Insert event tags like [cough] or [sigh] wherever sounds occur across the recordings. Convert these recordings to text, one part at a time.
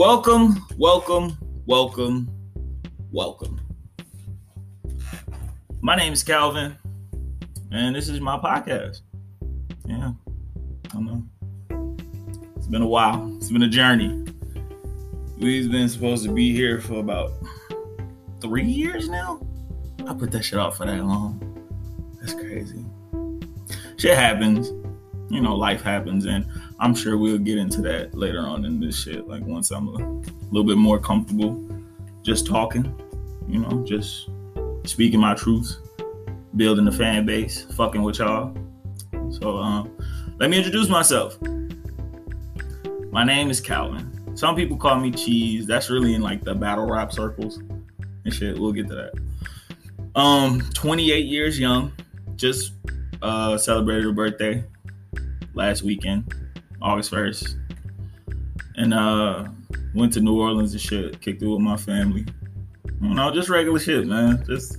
Welcome, welcome, welcome, welcome. My name is Calvin, and this is my podcast. Yeah, I know. It's been a while. It's been a journey. We've been supposed to be here for about three years now. I put that shit off for that long. That's crazy. Shit happens. You know, life happens, and I'm sure we'll get into that later on in this shit. Like once I'm a little bit more comfortable just talking, you know, just speaking my truth, building the fan base, fucking with y'all. So um, let me introduce myself. My name is Calvin. Some people call me Cheese. That's really in like the battle rap circles and shit. We'll get to that. Um, 28 years young. Just uh celebrated a birthday last weekend. August 1st. And uh went to New Orleans and shit, kicked it with my family. You know, just regular shit, man. Just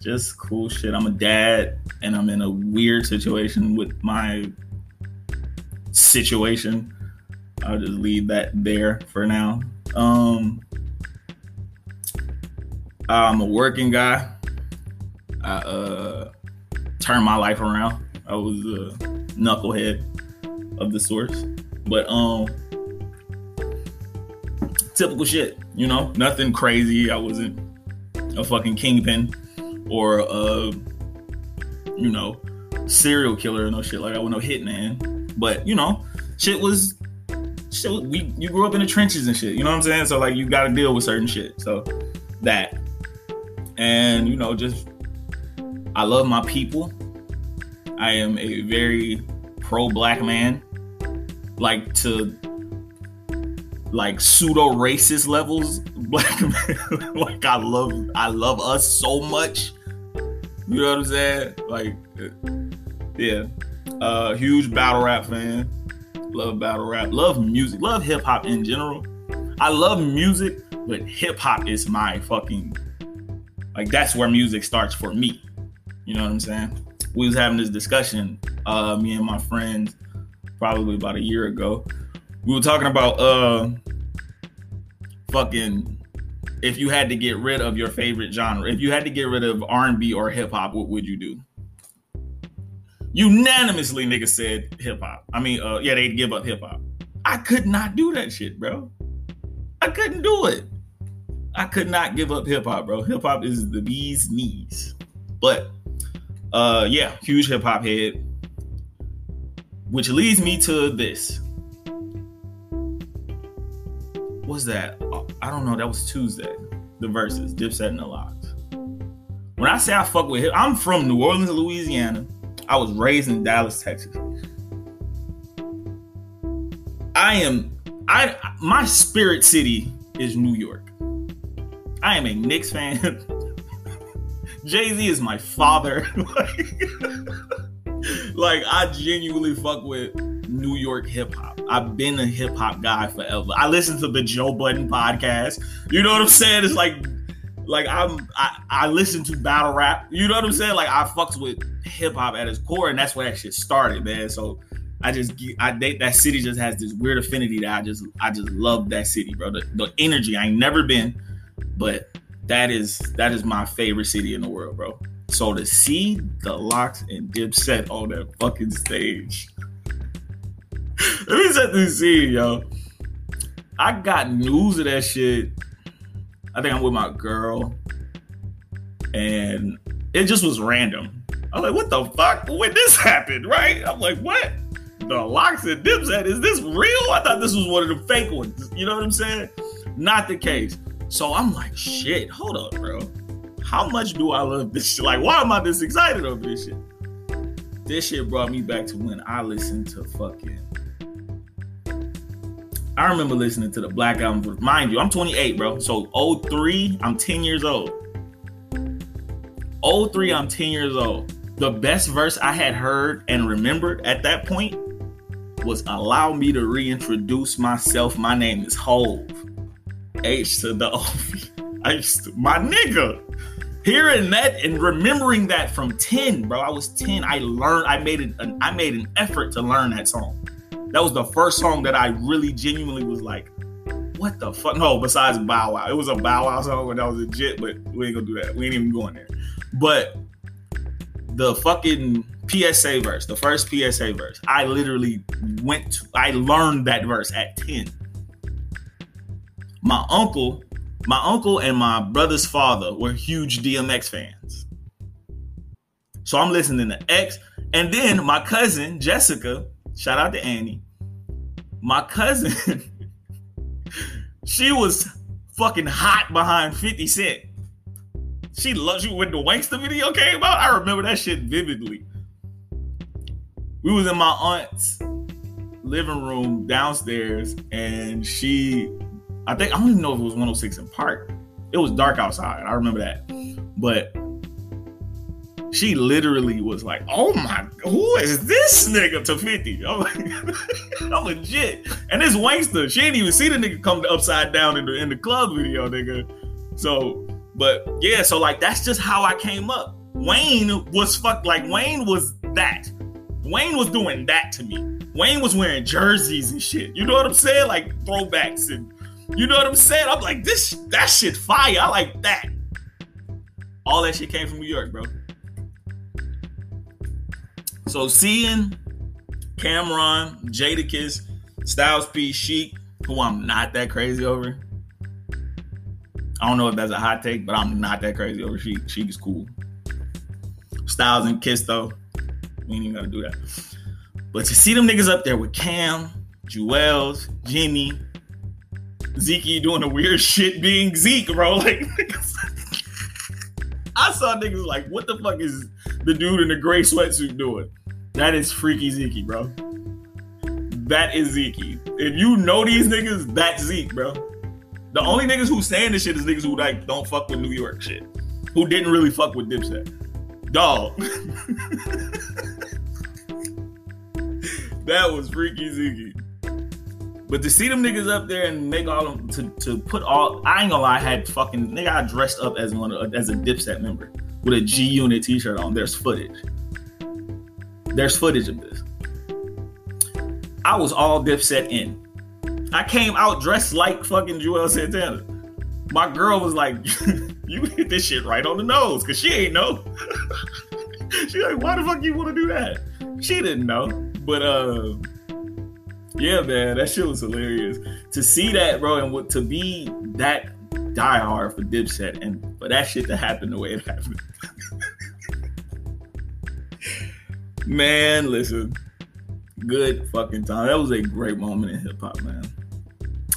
just cool shit. I'm a dad and I'm in a weird situation with my situation. I'll just leave that there for now. Um I'm a working guy. I uh turned my life around. I was a knucklehead of the source. But um typical shit, you know, nothing crazy. I wasn't a fucking kingpin or a you know, serial killer or no shit like I was no hitman. But, you know, shit was shit we you grew up in the trenches and shit, you know what I'm saying? So like you gotta deal with certain shit. So that. And, you know, just I love my people. I am a very pro black man like to like pseudo racist levels [laughs] black man like i love i love us so much. You know what i'm saying? Like yeah. Uh huge battle rap fan. Love battle rap. Love music. Love hip-hop in general. I love music but hip-hop is my fucking like that's where music starts for me. You know what i'm saying? We was having this discussion uh me and my friends probably about a year ago. We were talking about uh fucking if you had to get rid of your favorite genre, if you had to get rid of R&B or hip hop, what would you do? Unanimously, niggas said hip hop. I mean, uh, yeah, they'd give up hip hop. I could not do that shit, bro. I couldn't do it. I could not give up hip hop, bro. Hip hop is the bee's knees. But uh, yeah, huge hip hop head. Which leads me to this. What's that? Oh, I don't know. That was Tuesday. The Verzuz, Dipset and the Lox. When I say I fuck with him, I'm from New Orleans, Louisiana. I was raised in Dallas, Texas. I am I my spirit city is New York. I am a Knicks fan. [laughs] Jay Z is my father. [laughs] like I genuinely fuck with New York hip hop. I've been a hip hop guy forever. I listen to the Joe Budden podcast. You know what I'm saying? It's like like I'm I, I listen to battle rap. You know what I'm saying? Like I fucks with hip hop at its core, and that's where that shit started, man. So I just I date that city just has this weird affinity that I just I just love that city, bro. The, the energy. I ain't never been, but that is that is my favorite city in the world, bro. So to see the Lox and Dipset on that fucking stage. [laughs] Let me set this scene, yo. I got news of that shit. I think I'm with my girl. And it just was random. I'm like, what the fuck? When this happened, right? I'm like, what? The Lox and Dipset, is this real? I thought this was one of the fake ones. You know what I'm saying? Not the case. So I'm like, shit, hold up, bro how much do I love this shit? Like, why am I this excited over this shit? This shit brought me back to when I listened to fucking. I remember listening to the Black Album. Mind you, I'm 28, bro. So 03, I'm 10 years old. 03, I'm 10 years old. The best verse I had heard and remembered at that point was allow me to reintroduce myself. My name is Hove. H to the O. Used to, my nigga hearing that and remembering that from 10 bro i was 10 i learned i made it an, i made an effort to learn that song that was the first song that i really genuinely was like what the fuck? No, besides Bow Wow. It was a Bow Wow song when that was legit, but we ain't gonna do that. We ain't even going there. But the fucking PSA verse, the first PSA verse, I literally went to, I learned that verse at 10. My uncle, my uncle and my brother's father were huge DMX fans. So I'm listening to X. And then my cousin, Jessica, shout out to Annie. My cousin, [laughs] she was fucking hot behind 50 Cent. She loves you when the Wanksta video came out. I remember that shit vividly. We was in my aunt's living room downstairs, and she, I think I don't even know if it was 106 in Park. It was dark outside. I remember that, but she literally was like, "Oh my, who is this nigga to 50?" [laughs] I'm like, [laughs] I'm legit. And this Wanksta, she didn't even see the nigga come upside down in the in the club video, nigga. So but yeah, so like that's just how I came up. Wayne was fuck like Wayne was that. Wayne was doing that to me. Wayne was wearing jerseys and shit. You know what I'm saying? Like throwbacks and you know what I'm saying? I'm like, this that shit fire. I like that. All that shit came from New York, bro. So seeing Cam'ron, Jadakiss, Styles P, Sheek, who I'm not that crazy over, I don't know if that's a hot take, but I'm not that crazy over Sheek. Sheek is cool. Styles and Kiss though, we ain't even gotta do that. But to see them niggas up there with Cam, Juelz, Jimmy, Zeke doing the weird shit being Zeke, bro. [laughs] Like I saw niggas like, what the fuck is the dude in the gray sweatsuit doing? That is freaky Zeke, bro. That is Zeke. If you know these niggas, that's Zeke, bro. The only niggas who saying this shit is niggas who like don't fuck with New York shit. Who didn't really fuck with Dipset. Dog. [laughs] that was freaky ziggy. But to see them niggas up there and make all them to, to put all I ain't gonna lie, I had fucking nigga I dressed up as one as a Dipset member with a G Unit t-shirt on. There's footage. There's footage of this. I was all Dipset in. I came out dressed like fucking Juelz Santana. My girl was like, [laughs] "You hit this shit right on the nose," cause she ain't know. [laughs] she like, "Why the fuck you want to do that?" She didn't know, but uh, yeah, man, that shit was hilarious to see that, bro, and what to be that diehard for Dipset, and for that shit to happen the way it happened. [laughs] man, listen, good fucking time. That was a great moment in hip hop, man.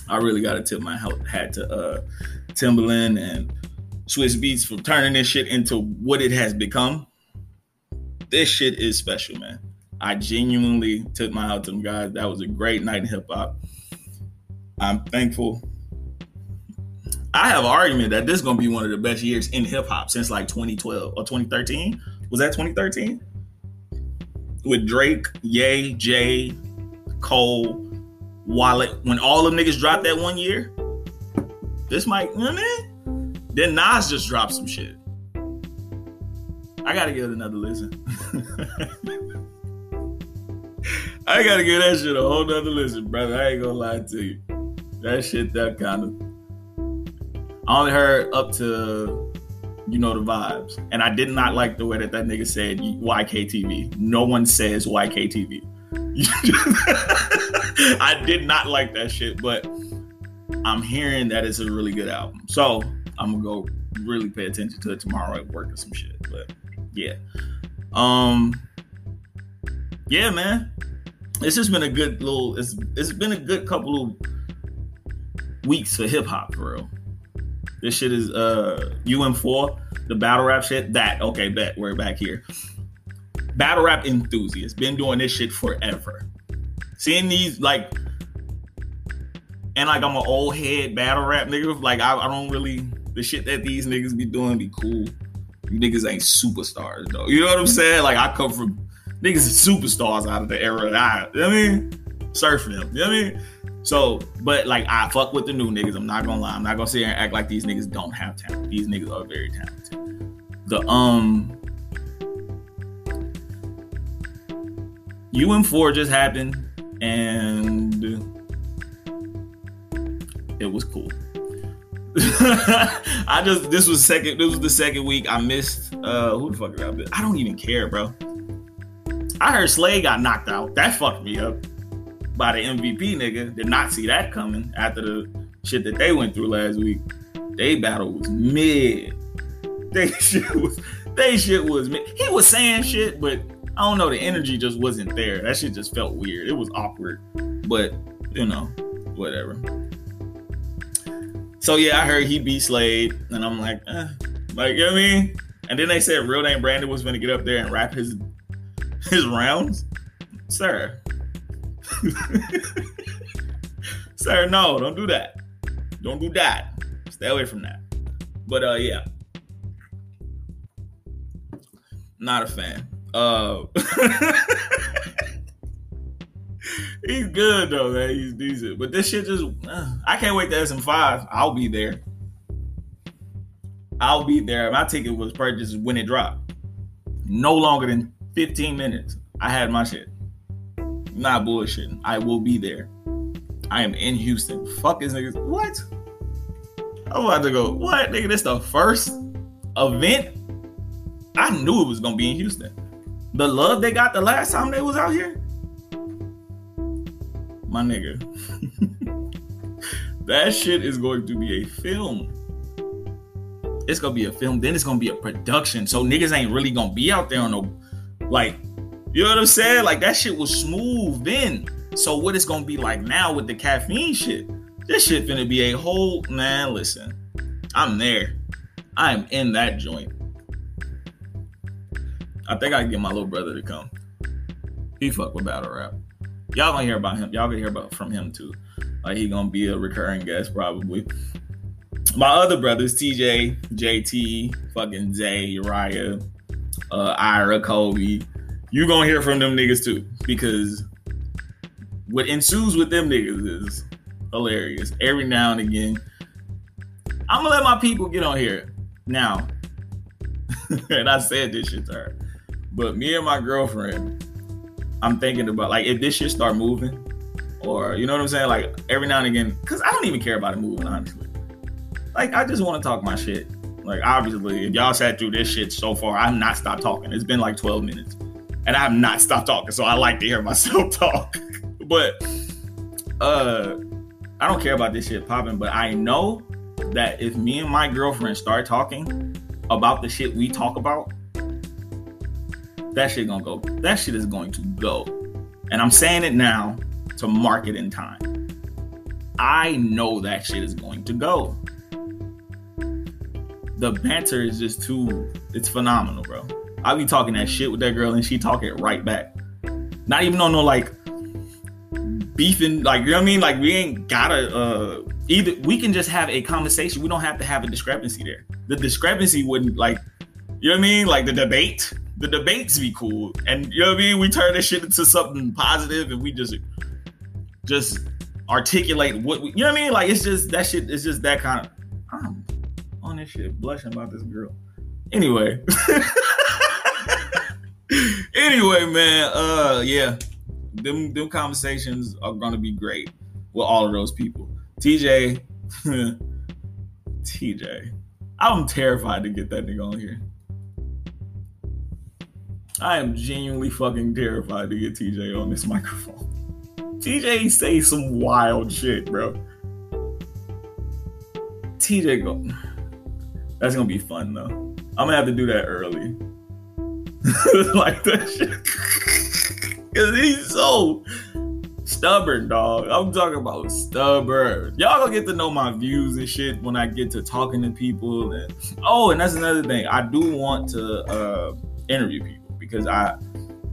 I really got to tip my hat to uh, Timbaland and Swizz Beatz for turning this shit into what it has become. This shit is special, man. I genuinely took my hat to them guys. That was a great night in hip hop. I'm thankful. I have an argument that this is gonna be one of the best years in hip hop since like 2012 or 2013. Was that 2013? With Drake, Ye, Jay, Cole, Wale, when all them niggas dropped that one year, this might, you know what I mean? Then Nas just dropped some shit. I gotta give it another listen. [laughs] I gotta give that shit a whole nother listen, brother. I ain't gonna lie to you. That shit, that kind of. I only heard up to, you know, the vibes. And I did not like the way that that nigga said YKTV. No one says YKTV. [laughs] I did not like that shit, but I'm hearing that it's a really good album. So I'm gonna go really pay attention to it tomorrow at work or some shit. But yeah. Um yeah, man. It's just been a good little it's it's been a good couple of weeks for hip hop for real. This shit is uh UM4, the battle rap shit. That okay, bet we're back here battle rap enthusiasts been doing this shit forever. Seeing these like, and like I'm an old head battle rap nigga. Like I, I don't really the shit that these niggas be doing be cool. You niggas ain't superstars though. You know what I'm saying? Like I come from niggas are superstars out of the era. I, you know I mean, surfing them. You know what I mean? So, but like I fuck with the new niggas. I'm not gonna lie. I'm not gonna sit here and act like these niggas don't have talent. These niggas are very talented. The um UM4 just happened and it it was cool. [laughs] I just this was second. This was the second week I missed. Uh, who the fuck did I miss? I don't even care, bro. I heard Slade got knocked out. That fucked me up by the MVP nigga. Did not see that coming after the shit that they went through last week. They battle was mid. [laughs] They shit was they shit was mid. He was saying shit, but I don't know. The energy just wasn't there. That shit just felt weird. It was awkward, but you know, whatever. So yeah, I heard he beat Slade, and I'm like, eh. like you know what I mean. And then they said real name Brandon was gonna get up there and rap his his rounds, sir. [laughs] sir, no, don't do that. Don't do that. Stay away from that. But uh, yeah, not a fan. Uh, [laughs] he's good though, man. He's decent. But this shit just, uh, I can't wait to SM5. I'll be there. I'll be there. My ticket was purchased when it dropped. No longer than 15 minutes. I had my shit. Not bullshitting. I will be there. I am in Houston. Fuck is niggas. What? I'm about to go. What, nigga? This the first event. I knew it was gonna be in Houston. The love they got the last time they was out here my nigga. [laughs] that shit is going to be a film. It's gonna be a film, then it's gonna be a production. So niggas ain't really gonna be out there on no like, you know what I'm saying? Like that shit was smooth then. So what it's gonna be like now with the caffeine shit? This shit gonna be a whole man. Listen, I'm there. I am in that joint. I think I can get my little brother to come. He fuck with battle rap y'all gonna hear about him. Y'all gonna hear about from him too. Like he gonna be a recurring guest probably. My other brothers, TJ, JT, fucking Zay, Uriah, uh, Ira, Kobe, you gonna hear from them niggas too because what ensues with them niggas is hilarious. Every now and again, I'm gonna let my people get on here now. [laughs] and I said this shit to her, but me and my girlfriend I'm thinking about like if this shit start moving, or you know what I'm saying, like every now and again, because I don't even care about it moving, honestly. Like I just want to talk my shit. Like obviously, if y'all sat through this shit so far, I've not stopped talking. It's been like 12 minutes, and I have not stopped talking. So I like to hear [laughs] myself talk. [laughs] but uh, I don't care about this shit popping. But I know that if me and my girlfriend start talking about the shit we talk about, that shit gonna go. That shit is going to go. And I'm saying it now to mark it in time. I know that shit is going to go. The banter is just too, it's phenomenal, bro. I be talking that shit with that girl and she talk it right back. Not even on no like beefing, like you know what I mean? Like we ain't gotta uh either we can just have a conversation. We don't have to have a discrepancy there. The discrepancy wouldn't like you know what I mean? Like the debate the debates be cool, and you know what I mean. We turn this shit into something positive, and we just just articulate what we, you know what I mean. Like it's just that shit. It's just that kind of. This shit, blushing about this girl. Anyway, [laughs] anyway, man. Uh, yeah, them them conversations are gonna be great with all of those people. TJ, [laughs] TJ, I'm terrified to get that nigga on here. I am genuinely fucking terrified to get TJ on this microphone. TJ say some wild shit, bro. TJ go. That's gonna be fun though. I'm gonna have to do that early. [laughs] like that shit. Cause he's so stubborn, dog. I'm talking about stubborn. Y'all gonna get to know my views and shit when I get to talking to people. And oh, and that's another thing. I do want to uh, interview people because I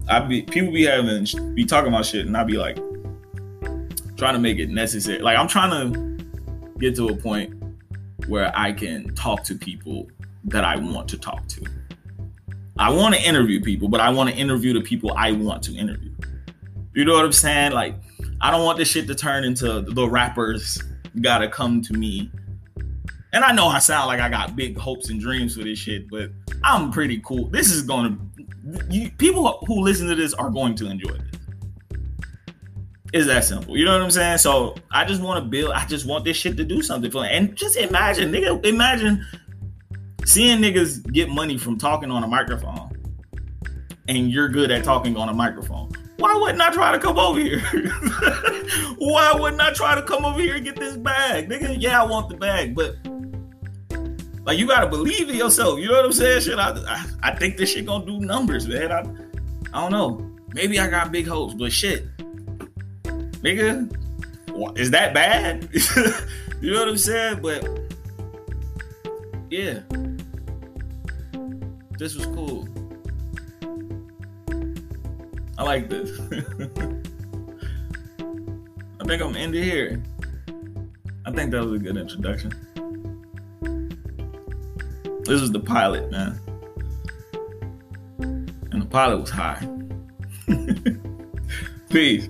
I be people be having be talking about shit and I be like trying to make it necessary. Like I'm trying to get to a point where I can talk to people that I want to talk to. I want to interview people, but I want to interview the people I want to interview. You know what I'm saying? Like I don't want this shit to turn into the rappers gotta come to me. And I know I sound like I got big hopes and dreams for this shit, but I'm pretty cool. This is gonna you, people who listen to this are going to enjoy this. It's that simple. You know what I'm saying? So I just want to build. I just want this shit to do something for. me. And just imagine, nigga. Imagine seeing niggas get money from talking on a microphone, and you're good at talking on a microphone. Why wouldn't I try to come over here? [laughs] Why wouldn't I try to come over here and get this bag, nigga? Yeah, I want the bag, but like you gotta believe in yourself. You know what I'm saying? Shit, I, I, I think this shit gonna do numbers, man. I, I don't know. Maybe I got big hopes, but shit, nigga, is that bad? [laughs] you know what I'm saying? But yeah, this was cool. I like this. [laughs] I think I'm ending here. I think that was a good introduction. This was the pilot, man. And the pilot was high. [laughs] Peace.